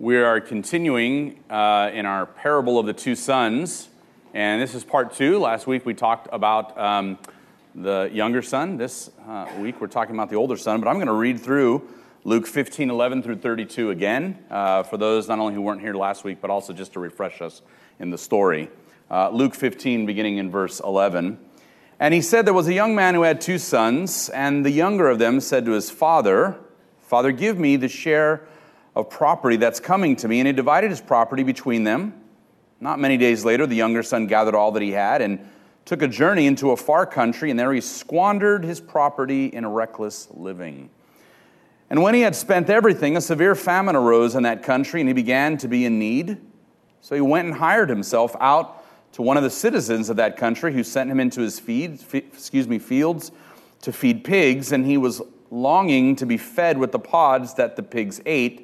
We are continuing uh, in our parable of the two sons, and this is part two. Last week we talked about um, the younger son. This uh, week we're talking about the older son, but I'm going to read through Luke 15, 11 through 32 again uh, for those not only who weren't here last week, but also just to refresh us in the story. Uh, Luke 15, beginning in verse 11. And he said, There was a young man who had two sons, and the younger of them said to his father, Father, give me the share of property that's coming to me. And he divided his property between them. Not many days later, the younger son gathered all that he had and took a journey into a far country, and there he squandered his property in a reckless living. And when he had spent everything, a severe famine arose in that country, and he began to be in need. So he went and hired himself out to one of the citizens of that country, who sent him into his feed, excuse me, fields to feed pigs, and he was longing to be fed with the pods that the pigs ate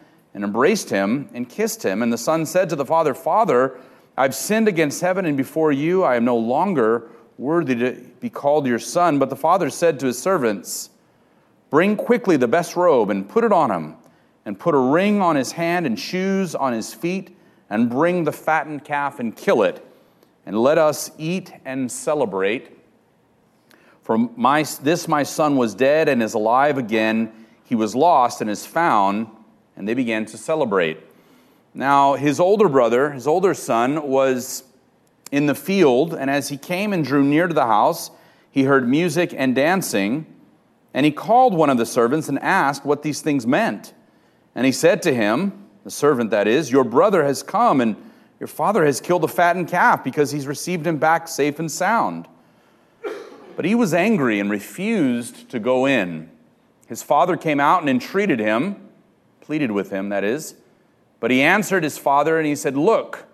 and embraced him and kissed him. And the son said to the father, Father, I've sinned against heaven and before you. I am no longer worthy to be called your son. But the father said to his servants, Bring quickly the best robe and put it on him, and put a ring on his hand and shoes on his feet, and bring the fattened calf and kill it. And let us eat and celebrate. For my, this my son was dead and is alive again. He was lost and is found and they began to celebrate. Now, his older brother, his older son, was in the field, and as he came and drew near to the house, he heard music and dancing. And he called one of the servants and asked what these things meant. And he said to him, the servant that is, Your brother has come, and your father has killed a fattened calf because he's received him back safe and sound. But he was angry and refused to go in. His father came out and entreated him pleaded with him, that is. But he answered his father and he said, Look,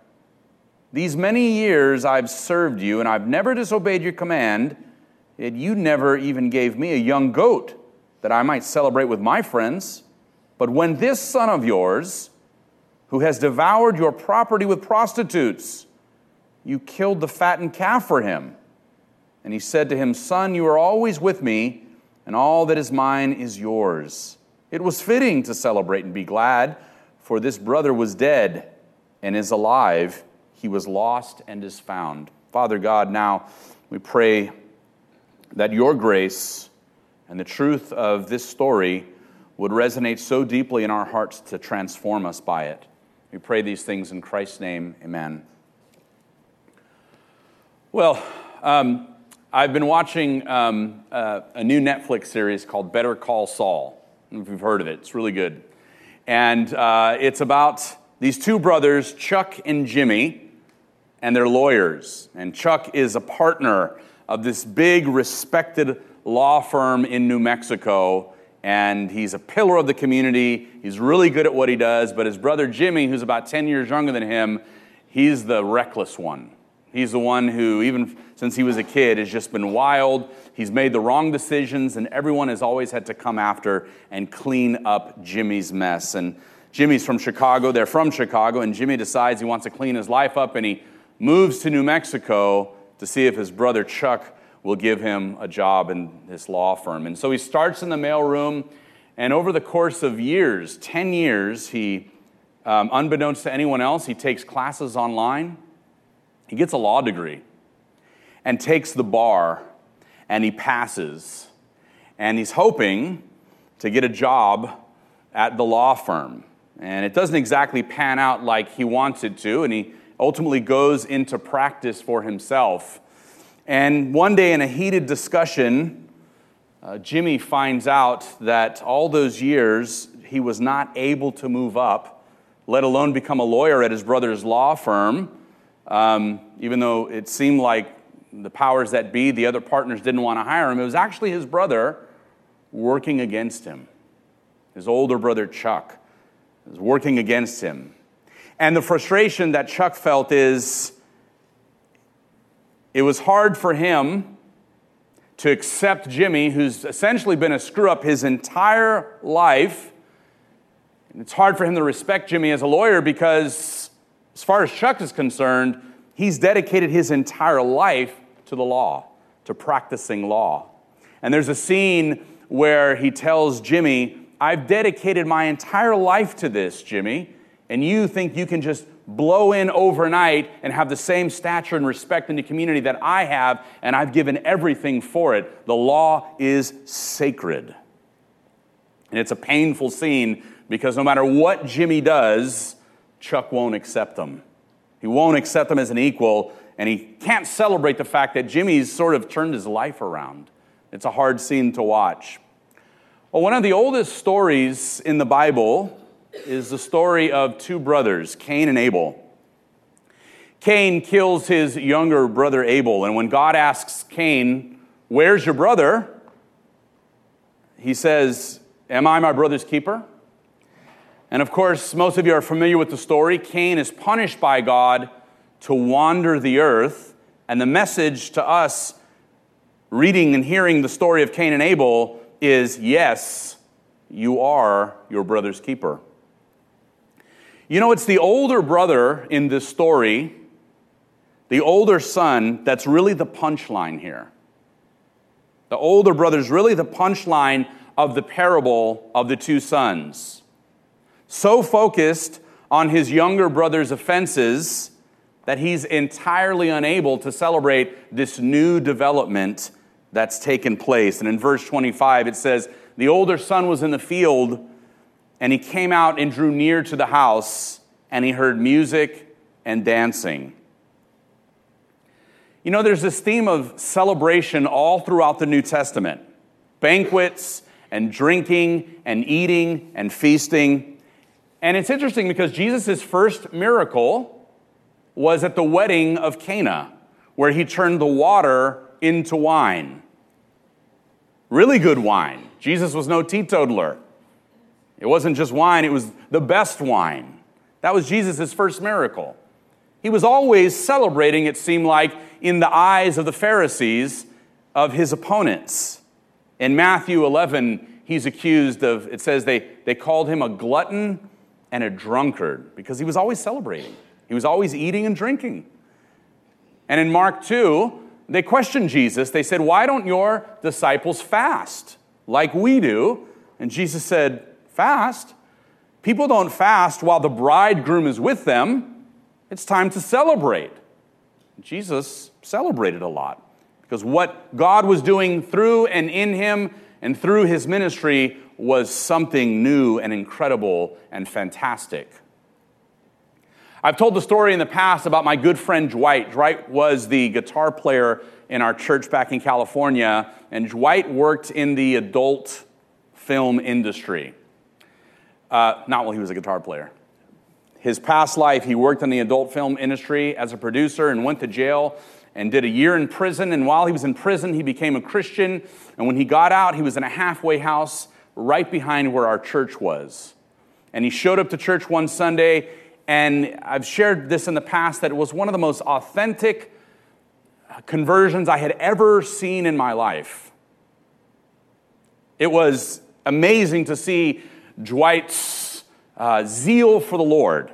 these many years I've served you, and I've never disobeyed your command, yet you never even gave me a young goat that I might celebrate with my friends. But when this son of yours, who has devoured your property with prostitutes, you killed the fattened calf for him. And he said to him, Son, you are always with me, and all that is mine is yours. It was fitting to celebrate and be glad, for this brother was dead and is alive. He was lost and is found. Father God, now we pray that your grace and the truth of this story would resonate so deeply in our hearts to transform us by it. We pray these things in Christ's name. Amen. Well, um, I've been watching um, uh, a new Netflix series called Better Call Saul if you've heard of it. It's really good. And uh, it's about these two brothers, Chuck and Jimmy, and they're lawyers. And Chuck is a partner of this big, respected law firm in New Mexico. And he's a pillar of the community. He's really good at what he does. But his brother Jimmy, who's about 10 years younger than him, he's the reckless one. He's the one who, even since he was a kid, has just been wild. He's made the wrong decisions, and everyone has always had to come after and clean up Jimmy's mess. And Jimmy's from Chicago. They're from Chicago, and Jimmy decides he wants to clean his life up, and he moves to New Mexico to see if his brother Chuck will give him a job in this law firm. And so he starts in the mailroom, and over the course of years 10 years he, um, unbeknownst to anyone else, he takes classes online he gets a law degree and takes the bar and he passes. And he's hoping to get a job at the law firm. And it doesn't exactly pan out like he wants it to, and he ultimately goes into practice for himself. And one day, in a heated discussion, uh, Jimmy finds out that all those years he was not able to move up, let alone become a lawyer at his brother's law firm um, even though it seemed like the powers that be, the other partners didn't want to hire him, it was actually his brother working against him. His older brother, Chuck, was working against him. And the frustration that Chuck felt is it was hard for him to accept Jimmy, who's essentially been a screw up his entire life. And it's hard for him to respect Jimmy as a lawyer because, as far as Chuck is concerned, he's dedicated his entire life to the law, to practicing law. And there's a scene where he tells Jimmy, I've dedicated my entire life to this, Jimmy, and you think you can just blow in overnight and have the same stature and respect in the community that I have, and I've given everything for it. The law is sacred. And it's a painful scene because no matter what Jimmy does, Chuck won't accept him. He won't accept him as an equal, and he can't celebrate the fact that Jimmy's sort of turned his life around. It's a hard scene to watch. Well, one of the oldest stories in the Bible is the story of two brothers, Cain and Abel. Cain kills his younger brother Abel, and when God asks Cain, Where's your brother? he says, Am I my brother's keeper? And of course, most of you are familiar with the story. Cain is punished by God to wander the earth, and the message to us reading and hearing the story of Cain and Abel is yes, you are your brother's keeper. You know, it's the older brother in this story, the older son, that's really the punchline here. The older brother is really the punchline of the parable of the two sons. So focused on his younger brother's offenses that he's entirely unable to celebrate this new development that's taken place. And in verse 25, it says, The older son was in the field and he came out and drew near to the house, and he heard music and dancing. You know, there's this theme of celebration all throughout the New Testament banquets and drinking and eating and feasting. And it's interesting because Jesus' first miracle was at the wedding of Cana, where he turned the water into wine. Really good wine. Jesus was no teetotaler. It wasn't just wine, it was the best wine. That was Jesus' first miracle. He was always celebrating, it seemed like, in the eyes of the Pharisees of his opponents. In Matthew 11, he's accused of, it says they, they called him a glutton and a drunkard because he was always celebrating. He was always eating and drinking. And in Mark 2, they questioned Jesus. They said, Why don't your disciples fast like we do? And Jesus said, fast. People don't fast while the bridegroom is with them. It's time to celebrate. Jesus celebrated a lot because what God was doing through and in him and through his ministry was something new and incredible and fantastic. I've told the story in the past about my good friend Dwight. Dwight was the guitar player in our church back in California, and Dwight worked in the adult film industry. Uh, not while he was a guitar player. His past life, he worked in the adult film industry as a producer and went to jail and did a year in prison. And while he was in prison, he became a Christian. And when he got out, he was in a halfway house right behind where our church was. And he showed up to church one Sunday, and I've shared this in the past that it was one of the most authentic conversions I had ever seen in my life. It was amazing to see Dwight's uh, zeal for the Lord.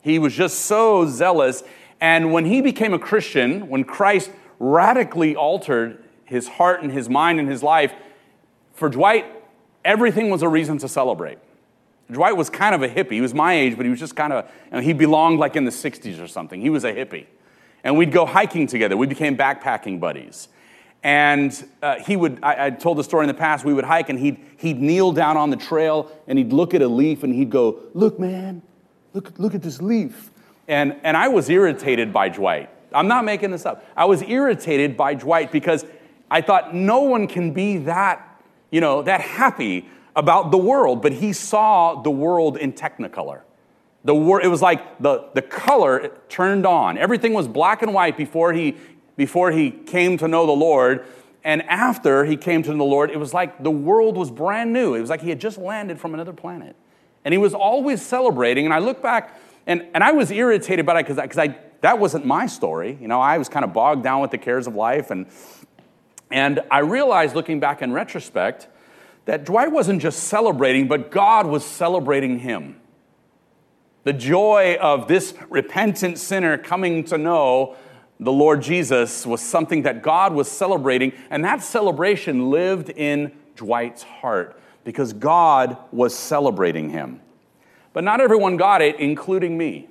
He was just so zealous. And when he became a Christian, when Christ radically altered his heart and his mind and his life, for Dwight, everything was a reason to celebrate. Dwight was kind of a hippie. He was my age, but he was just kind of, you know, he belonged like in the 60s or something. He was a hippie. And we'd go hiking together. We became backpacking buddies. And uh, he would, I, I, told the story in the past, we would hike and he'd, he'd kneel down on the trail and he'd look at a leaf and he'd go, Look, man, look, look at this leaf. And, and I was irritated by Dwight. I'm not making this up. I was irritated by Dwight because I thought no one can be that, you know, that happy about the world, but he saw the world in technicolor. The wor- it was like the, the color turned on. Everything was black and white before he, before he came to know the Lord. And after he came to know the Lord, it was like the world was brand new. It was like he had just landed from another planet. And he was always celebrating. And I look back And, and I was irritated by it because I, that wasn't my story. You know, I was kind of bogged down with the cares of life. And, and I realized looking back in retrospect that Dwight wasn't just celebrating, but God was celebrating him. The joy of this repentant sinner coming to know the Lord Jesus was something that God was celebrating, and that celebration lived in Dwight's heart because God was celebrating him. But not everyone got it, including me.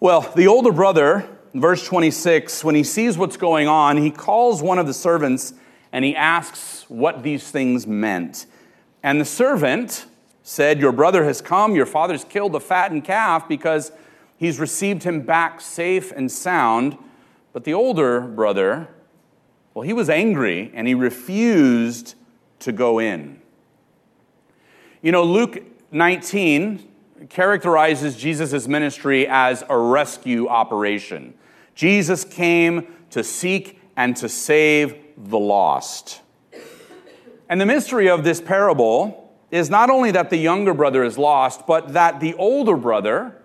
Well, the older brother, verse 26, when he sees what's going on, he calls one of the servants and he asks what these things meant. And the servant said, Your brother has come, your father's killed the fattened calf because he's received him back safe and sound. But the older brother, well, he was angry and he refused to go in. You know, Luke 19 characterizes Jesus' ministry as a rescue operation. Jesus came to seek and to save the lost. And the mystery of this parable is not only that the younger brother is lost, but that the older brother,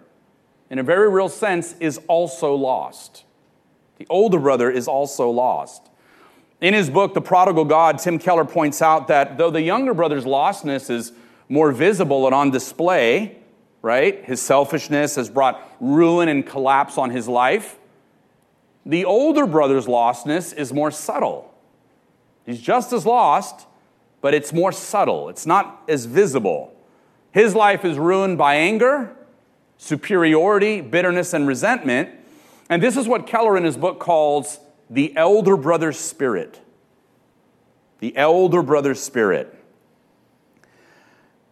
in a very real sense, is also lost. The older brother is also lost. In his book, The Prodigal God, Tim Keller points out that though the younger brother's lostness is more visible and on display, right? His selfishness has brought ruin and collapse on his life. The older brother's lostness is more subtle. He's just as lost, but it's more subtle. It's not as visible. His life is ruined by anger, superiority, bitterness, and resentment. And this is what Keller in his book calls the elder brother spirit. The elder brother spirit.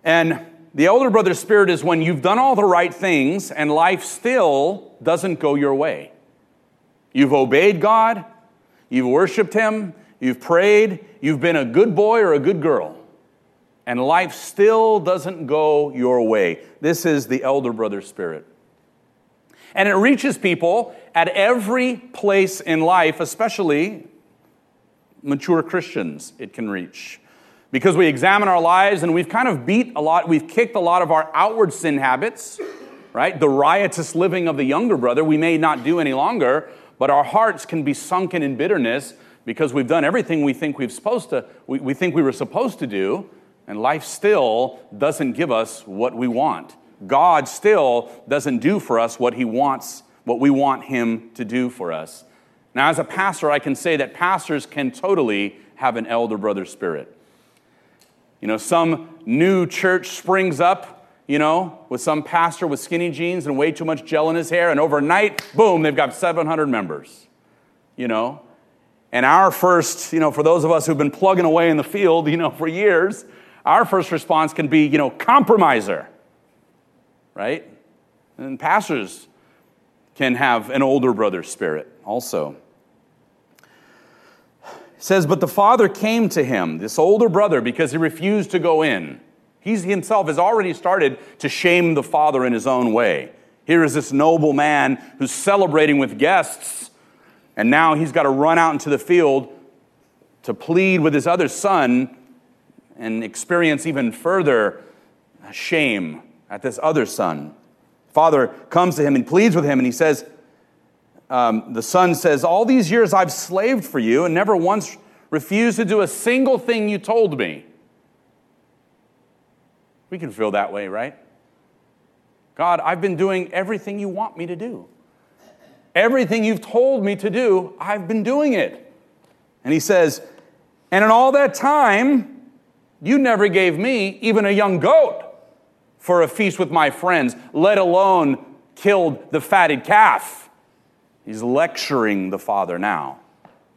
And the elder brother spirit is when you've done all the right things and life still doesn't go your way. You've obeyed God, you've worshiped Him, you've prayed, you've been a good boy or a good girl, and life still doesn't go your way. This is the elder brother spirit. And it reaches people at every place in life, especially mature Christians, it can reach. Because we examine our lives and we've kind of beat a lot, we've kicked a lot of our outward sin habits, right? The riotous living of the younger brother, we may not do any longer, but our hearts can be sunken in bitterness because we've done everything we think we've supposed to, we, we think we were supposed to do, and life still doesn't give us what we want. God still doesn't do for us what He wants, what we want Him to do for us. Now, as a pastor, I can say that pastors can totally have an elder brother spirit. You know, some new church springs up, you know, with some pastor with skinny jeans and way too much gel in his hair, and overnight, boom, they've got 700 members, you know. And our first, you know, for those of us who've been plugging away in the field, you know, for years, our first response can be, you know, compromiser, right? And pastors can have an older brother spirit also. It says, But the father came to him, this older brother, because he refused to go in. He himself has already started to shame the father in his own way. Here is this noble man who's celebrating with guests, and now he's got to run out into the field to plead with his other son and experience even further shame at this other son. Father comes to him and pleads with him, and he says, um, the son says, All these years I've slaved for you and never once refused to do a single thing you told me. We can feel that way, right? God, I've been doing everything you want me to do. Everything you've told me to do, I've been doing it. And he says, And in all that time, you never gave me even a young goat for a feast with my friends, let alone killed the fatted calf. He's lecturing the father now.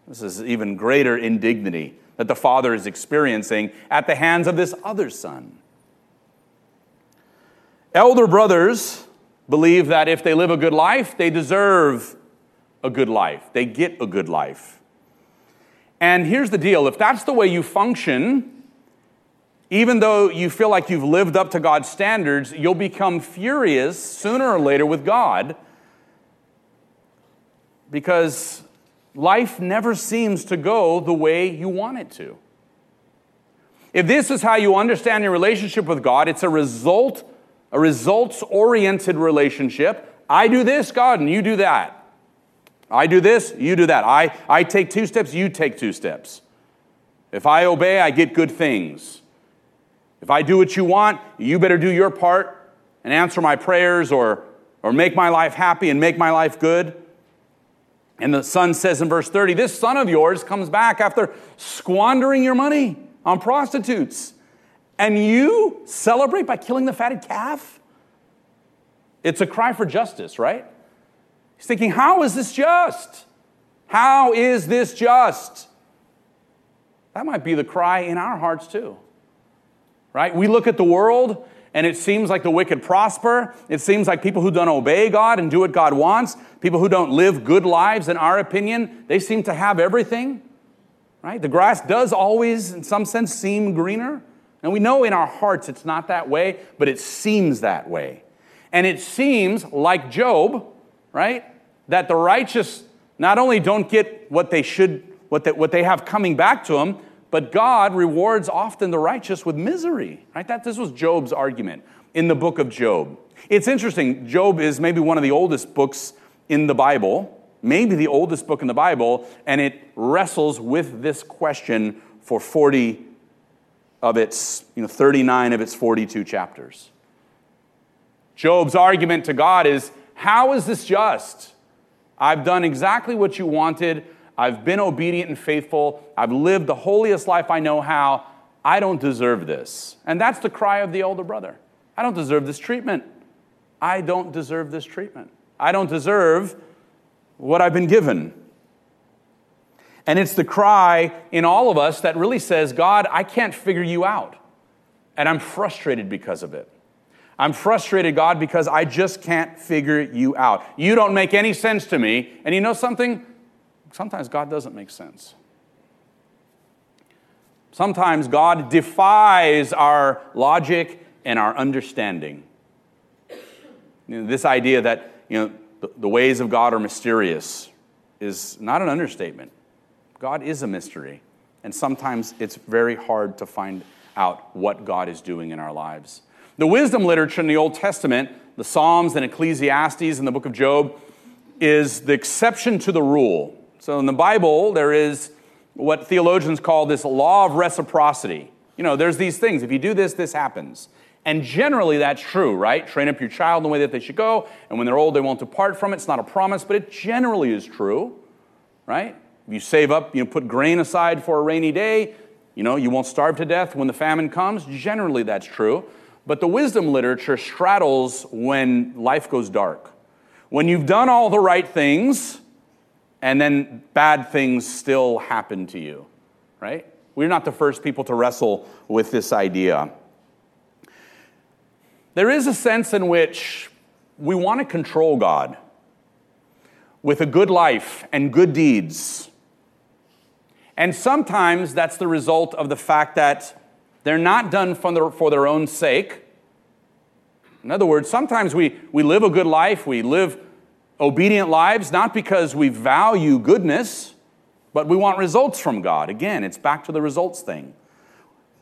This is even greater indignity that the father is experiencing at the hands of this other son. Elder brothers believe that if they live a good life, they deserve a good life. They get a good life. And here's the deal if that's the way you function, even though you feel like you've lived up to God's standards, you'll become furious sooner or later with God because life never seems to go the way you want it to. If this is how you understand your relationship with God, it's a result a results oriented relationship. I do this, God, and you do that. I do this, you do that. I, I take two steps, you take two steps. If I obey, I get good things. If I do what you want, you better do your part and answer my prayers or, or make my life happy and make my life good. And the son says in verse 30 This son of yours comes back after squandering your money on prostitutes, and you celebrate by killing the fatted calf? It's a cry for justice, right? He's thinking, How is this just? How is this just? That might be the cry in our hearts too, right? We look at the world and it seems like the wicked prosper. It seems like people who don't obey God and do what God wants, people who don't live good lives, in our opinion, they seem to have everything, right? The grass does always, in some sense, seem greener. And we know in our hearts it's not that way, but it seems that way. And it seems like Job, right? That the righteous not only don't get what they should, what they, what they have coming back to them, but God rewards often the righteous with misery. Right? That this was Job's argument in the book of Job. It's interesting. Job is maybe one of the oldest books in the Bible, maybe the oldest book in the Bible, and it wrestles with this question for 40 of its, you know, 39 of its 42 chapters. Job's argument to God is, How is this just? I've done exactly what you wanted. I've been obedient and faithful. I've lived the holiest life I know how. I don't deserve this. And that's the cry of the older brother. I don't deserve this treatment. I don't deserve this treatment. I don't deserve what I've been given. And it's the cry in all of us that really says, God, I can't figure you out. And I'm frustrated because of it. I'm frustrated, God, because I just can't figure you out. You don't make any sense to me. And you know something? sometimes God doesn't make sense. Sometimes God defies our logic and our understanding. You know, this idea that you know, the, the ways of God are mysterious is not an understatement. God is a mystery, and sometimes it's very hard to find out what God is doing in our lives. The wisdom literature in the Old Testament, the Psalms and Ecclesiastes and the book of Job, is the exception to the rule. So in the Bible, there is what theologians call this law of reciprocity. You know, there's these things. If you do this, this happens. And generally, that's true, right? Train up your child in the way that they should go, and when they're old, they won't depart from it. It's not a promise, but it generally is true, right? If you save up, you know, put grain aside for a rainy day, you know, you won't starve to death when the famine comes. Generally, that's true. But the wisdom literature straddles when life goes dark. When you've done all the right things, and then bad things still happen to you, right? We're not the first people to wrestle with this idea. There is a sense in which we want to control God with a good life and good deeds. And sometimes that's the result of the fact that they're not done for their, for their own sake. In other words, sometimes we, we live a good life, we live obedient lives, not because we value goodness, but we want results from God. Again, it's back to the results thing.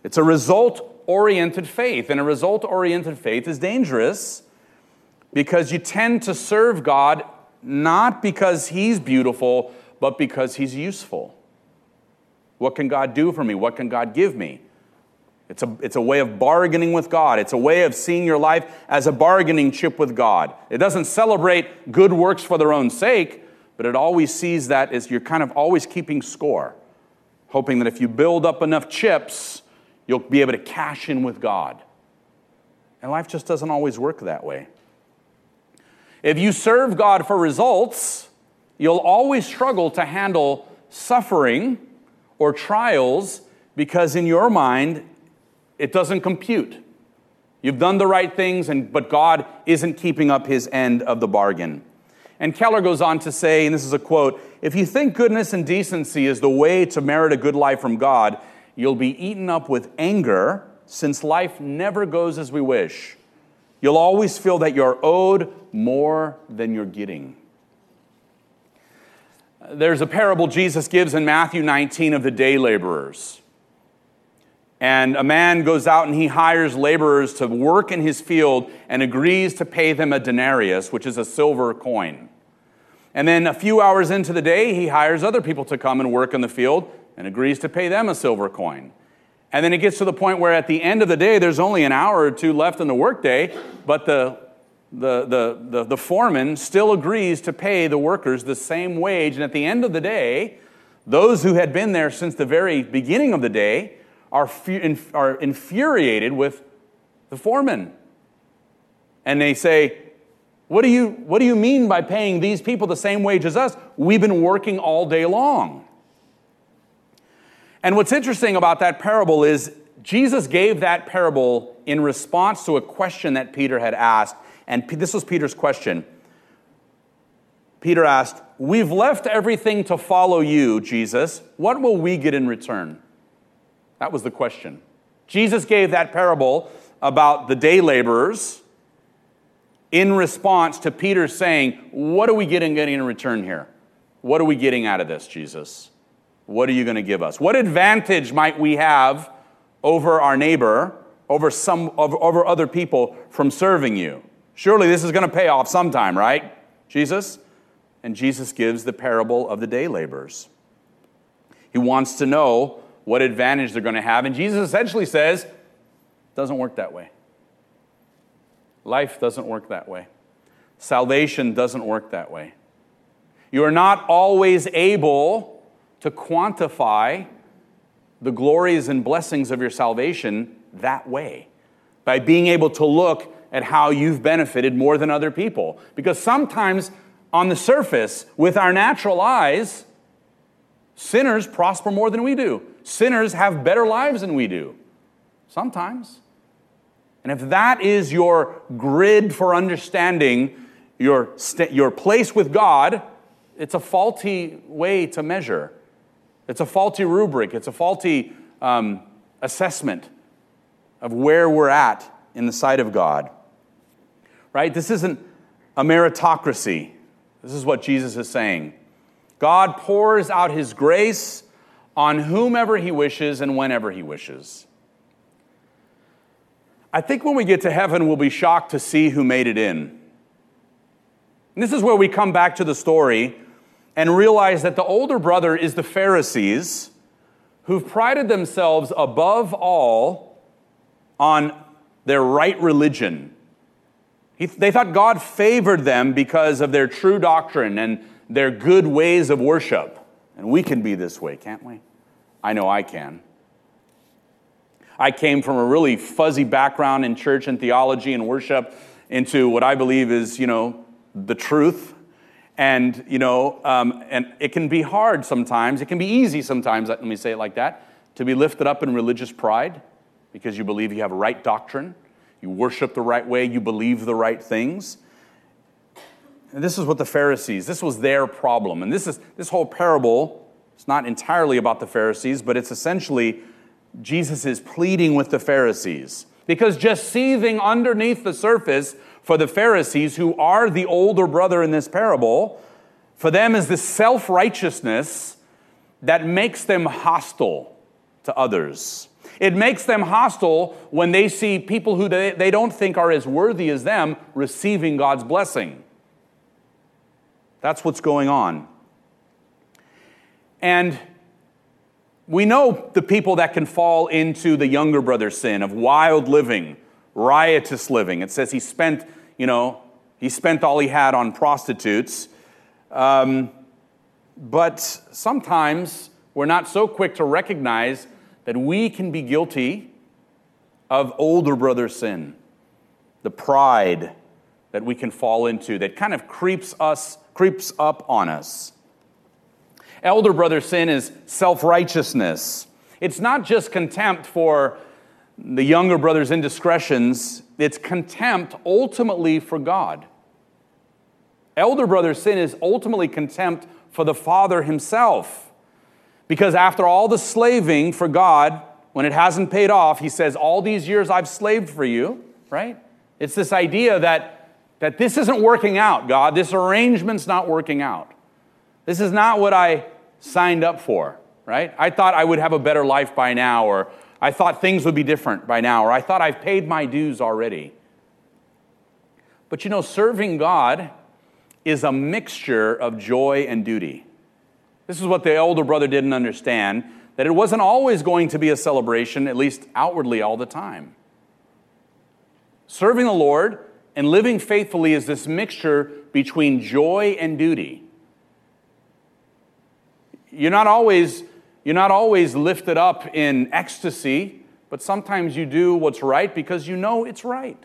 It's a result oriented faith, and a result oriented faith is dangerous because you tend to serve God not because He's beautiful, but because He's useful. What can God do for me? What can God give me? It's a, it's a way of bargaining with God. It's a way of seeing your life as a bargaining chip with God. It doesn't celebrate good works for their own sake, but it always sees that as you're kind of always keeping score, hoping that if you build up enough chips, you'll be able to cash in with God. And life just doesn't always work that way. If you serve God for results, you'll always struggle to handle suffering or trials because in your mind, it doesn't compute. You've done the right things, and, but God isn't keeping up his end of the bargain. And Keller goes on to say, and this is a quote if you think goodness and decency is the way to merit a good life from God, you'll be eaten up with anger since life never goes as we wish. You'll always feel that you're owed more than you're getting. There's a parable Jesus gives in Matthew 19 of the day laborers. And a man goes out and he hires laborers to work in his field and agrees to pay them a denarius, which is a silver coin. And then a few hours into the day, he hires other people to come and work in the field and agrees to pay them a silver coin. And then it gets to the point where at the end of the day, there's only an hour or two left in the workday, but the, the, the, the, the foreman still agrees to pay the workers the same wage. And at the end of the day, those who had been there since the very beginning of the day are, are infuriated with the foreman. And they say, what do, you, what do you mean by paying these people the same wage as us? We've been working all day long. And what's interesting about that parable is Jesus gave that parable in response to a question that Peter had asked. And this was Peter's question. Peter asked, We've left everything to follow you, Jesus. What will we get in return? That was the question. Jesus gave that parable about the day laborers in response to Peter saying, What are we getting, getting in return here? What are we getting out of this, Jesus? What are you going to give us? What advantage might we have over our neighbor, over, some, over, over other people from serving you? Surely this is going to pay off sometime, right, Jesus? And Jesus gives the parable of the day laborers. He wants to know what advantage they're going to have. And Jesus essentially says, doesn't work that way. Life doesn't work that way. Salvation doesn't work that way. You are not always able to quantify the glories and blessings of your salvation that way by being able to look at how you've benefited more than other people. Because sometimes, on the surface, with our natural eyes, sinners prosper more than we do. Sinners have better lives than we do. Sometimes. And if that is your grid for understanding your, st- your place with God, it's a faulty way to measure. It's a faulty rubric. It's a faulty um, assessment of where we're at in the sight of God. Right? This isn't a meritocracy. This is what Jesus is saying. God pours out his grace on whomever he wishes and whenever he wishes. I think when we get to heaven, we'll be shocked to see who made it in. And this is where we come back to the story and realize that the older brother is the Pharisees who've prided themselves above all on their right religion. They thought God favored them because of their true doctrine and their good ways of worship. And we can be this way, can't we? I know I can. I came from a really fuzzy background in church and theology and worship into what I believe is, you know, the truth. And, you know, um, and it can be hard sometimes. It can be easy sometimes, let me say it like that, to be lifted up in religious pride because you believe you have right doctrine, you worship the right way, you believe the right things. And this is what the Pharisees, this was their problem. And this is this whole parable, it's not entirely about the Pharisees, but it's essentially Jesus is pleading with the Pharisees. Because just seething underneath the surface for the Pharisees, who are the older brother in this parable, for them is this self righteousness that makes them hostile to others. It makes them hostile when they see people who they, they don't think are as worthy as them receiving God's blessing. That's what's going on. And we know the people that can fall into the younger brother's sin of wild living, riotous living. It says he spent, you know, he spent all he had on prostitutes. Um, but sometimes we're not so quick to recognize that we can be guilty of older brother sin, the pride that we can fall into that kind of creeps us, creeps up on us. Elder brother sin is self righteousness. It's not just contempt for the younger brother's indiscretions, it's contempt ultimately for God. Elder brother sin is ultimately contempt for the Father himself. Because after all the slaving for God, when it hasn't paid off, he says, All these years I've slaved for you, right? It's this idea that, that this isn't working out, God. This arrangement's not working out. This is not what I signed up for, right? I thought I would have a better life by now, or I thought things would be different by now, or I thought I've paid my dues already. But you know, serving God is a mixture of joy and duty. This is what the older brother didn't understand that it wasn't always going to be a celebration, at least outwardly, all the time. Serving the Lord and living faithfully is this mixture between joy and duty. You're not always, you're not always lifted up in ecstasy, but sometimes you do what's right because you know it's right.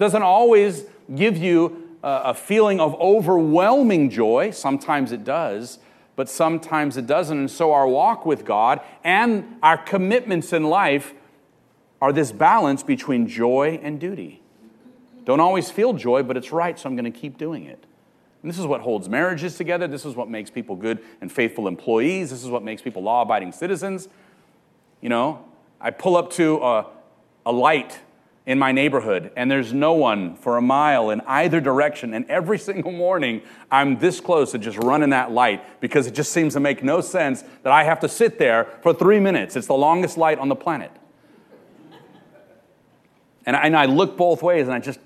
Doesn't always give you a, a feeling of overwhelming joy. Sometimes it does, but sometimes it doesn't. And so our walk with God and our commitments in life are this balance between joy and duty. Don't always feel joy, but it's right, so I'm going to keep doing it. And this is what holds marriages together. This is what makes people good and faithful employees. This is what makes people law abiding citizens. You know, I pull up to a, a light in my neighborhood and there's no one for a mile in either direction. And every single morning, I'm this close to just running that light because it just seems to make no sense that I have to sit there for three minutes. It's the longest light on the planet. And I, and I look both ways and I just,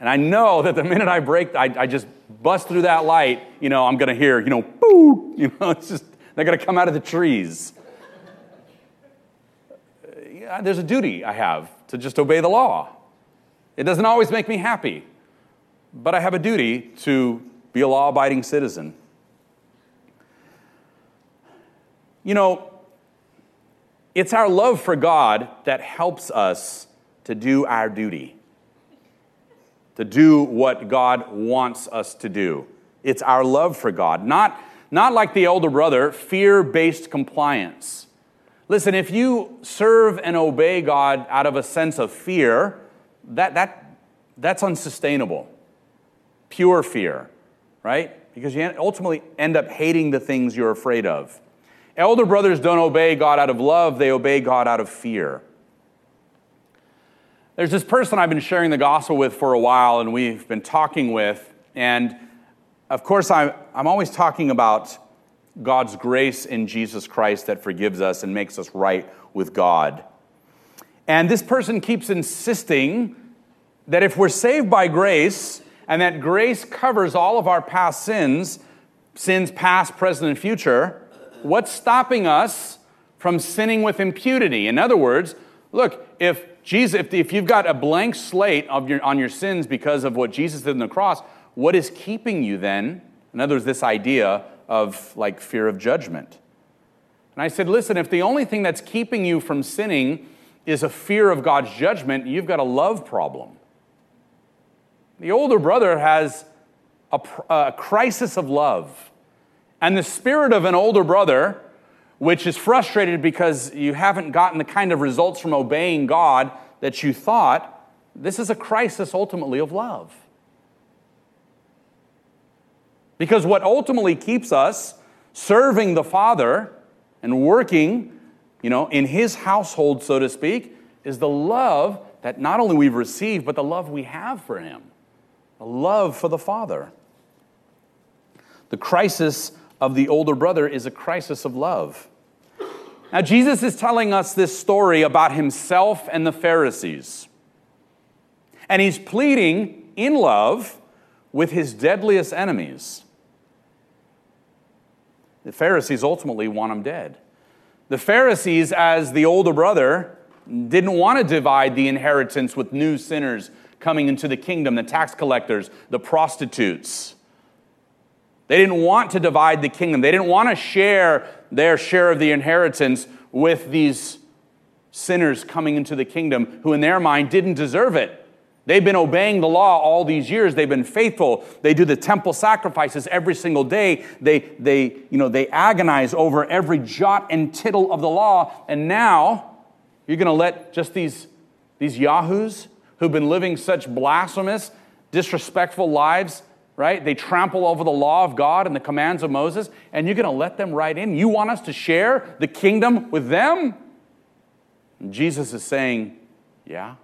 and I know that the minute I break, I, I just bust through that light, you know, I'm going to hear, you know, boo, you know, it's just, they're to come out of the trees. Uh, yeah, there's a duty I have to just obey the law. It doesn't always make me happy, but I have a duty to be a law abiding citizen. You know, it's our love for God that helps us to do our duty to do what God wants us to do. It's our love for God, not, not like the older brother, fear based compliance. Listen, if you serve and obey God out of a sense of fear, that, that, that's unsustainable. Pure fear, right? Because you ultimately end up hating the things you're afraid of. Elder brothers don't obey God out of love, they obey God out of fear. There's this person I've been sharing the gospel with for a while, and we've been talking with. And of course, I'm, I'm always talking about God's grace in Jesus Christ that forgives us and makes us right with God. And this person keeps insisting that if we're saved by grace and that grace covers all of our past sins, sins past, present, and future, what's stopping us from sinning with impunity? In other words, look, if Jesus, if, you've got a blank slate of your, on your sins because of what Jesus did on the cross, what is keeping you then? In other words, this idea of like fear of judgment. And I said, listen, if the only thing that's keeping you from sinning is a fear of God's judgment, you've got a love problem. The older brother has a, a crisis of love. And the spirit of an older brother which is frustrated because you haven't gotten the kind of results from obeying God that you thought, this is a crisis ultimately of love. Because what ultimately keeps us serving the Father and working, you know, in his household, so to speak, is the love that not only we've received, but the love we have for him. A love for the Father. The crisis of the older brother is a crisis of love. Now, Jesus is telling us this story about himself and the Pharisees. And he's pleading in love with his deadliest enemies. The Pharisees ultimately want him dead. The Pharisees, as the older brother, didn't want to divide the inheritance with new sinners coming into the kingdom the tax collectors, the prostitutes. They didn't want to divide the kingdom. They didn't want to share their share of the inheritance with these sinners coming into the kingdom who, in their mind, didn't deserve it. They've been obeying the law all these years. They've been faithful. They do the temple sacrifices every single day. They, they, you know, they agonize over every jot and tittle of the law. And now you're going to let just these, these yahoos who've been living such blasphemous, disrespectful lives right? They trample over the law of God and the commands of Moses, and you're going to let them right in. You want us to share the kingdom with them? And Jesus is saying, Yeah.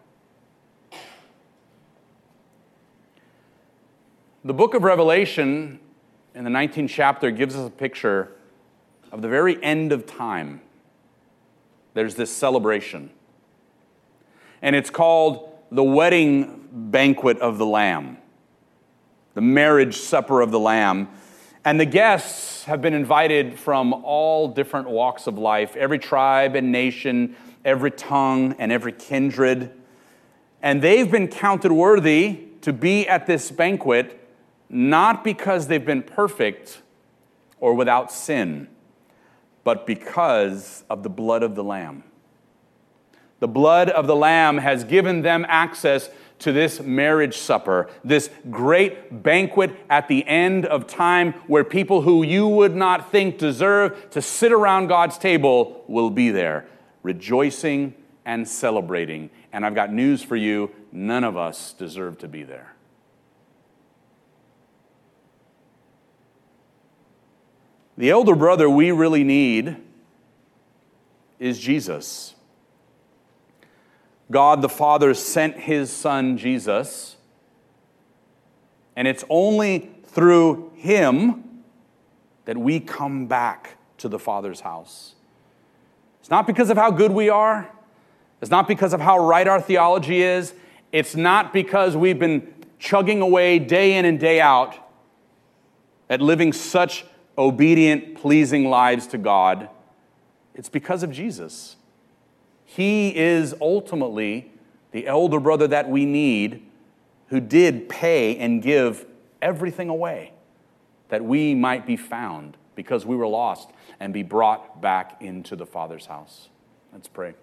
The book of Revelation in the 19th chapter gives us a picture of the very end of time. there's this celebration. And it's called the wedding banquet of the Lamb, the marriage supper of the Lamb. And the guests have been invited from all different walks of life, every tribe and nation, every tongue and every kindred. And they've been counted worthy to be at this banquet not because they've been perfect or without sin, but because of the blood of the Lamb. The blood of the Lamb has given them access to this marriage supper, this great banquet at the end of time where people who you would not think deserve to sit around God's table will be there, rejoicing and celebrating. And I've got news for you none of us deserve to be there. The elder brother we really need is Jesus. God the Father sent his son Jesus, and it's only through him that we come back to the Father's house. It's not because of how good we are, it's not because of how right our theology is, it's not because we've been chugging away day in and day out at living such obedient, pleasing lives to God, it's because of Jesus. He is ultimately the elder brother that we need who did pay and give everything away that we might be found because we were lost and be brought back into the Father's house. Let's pray.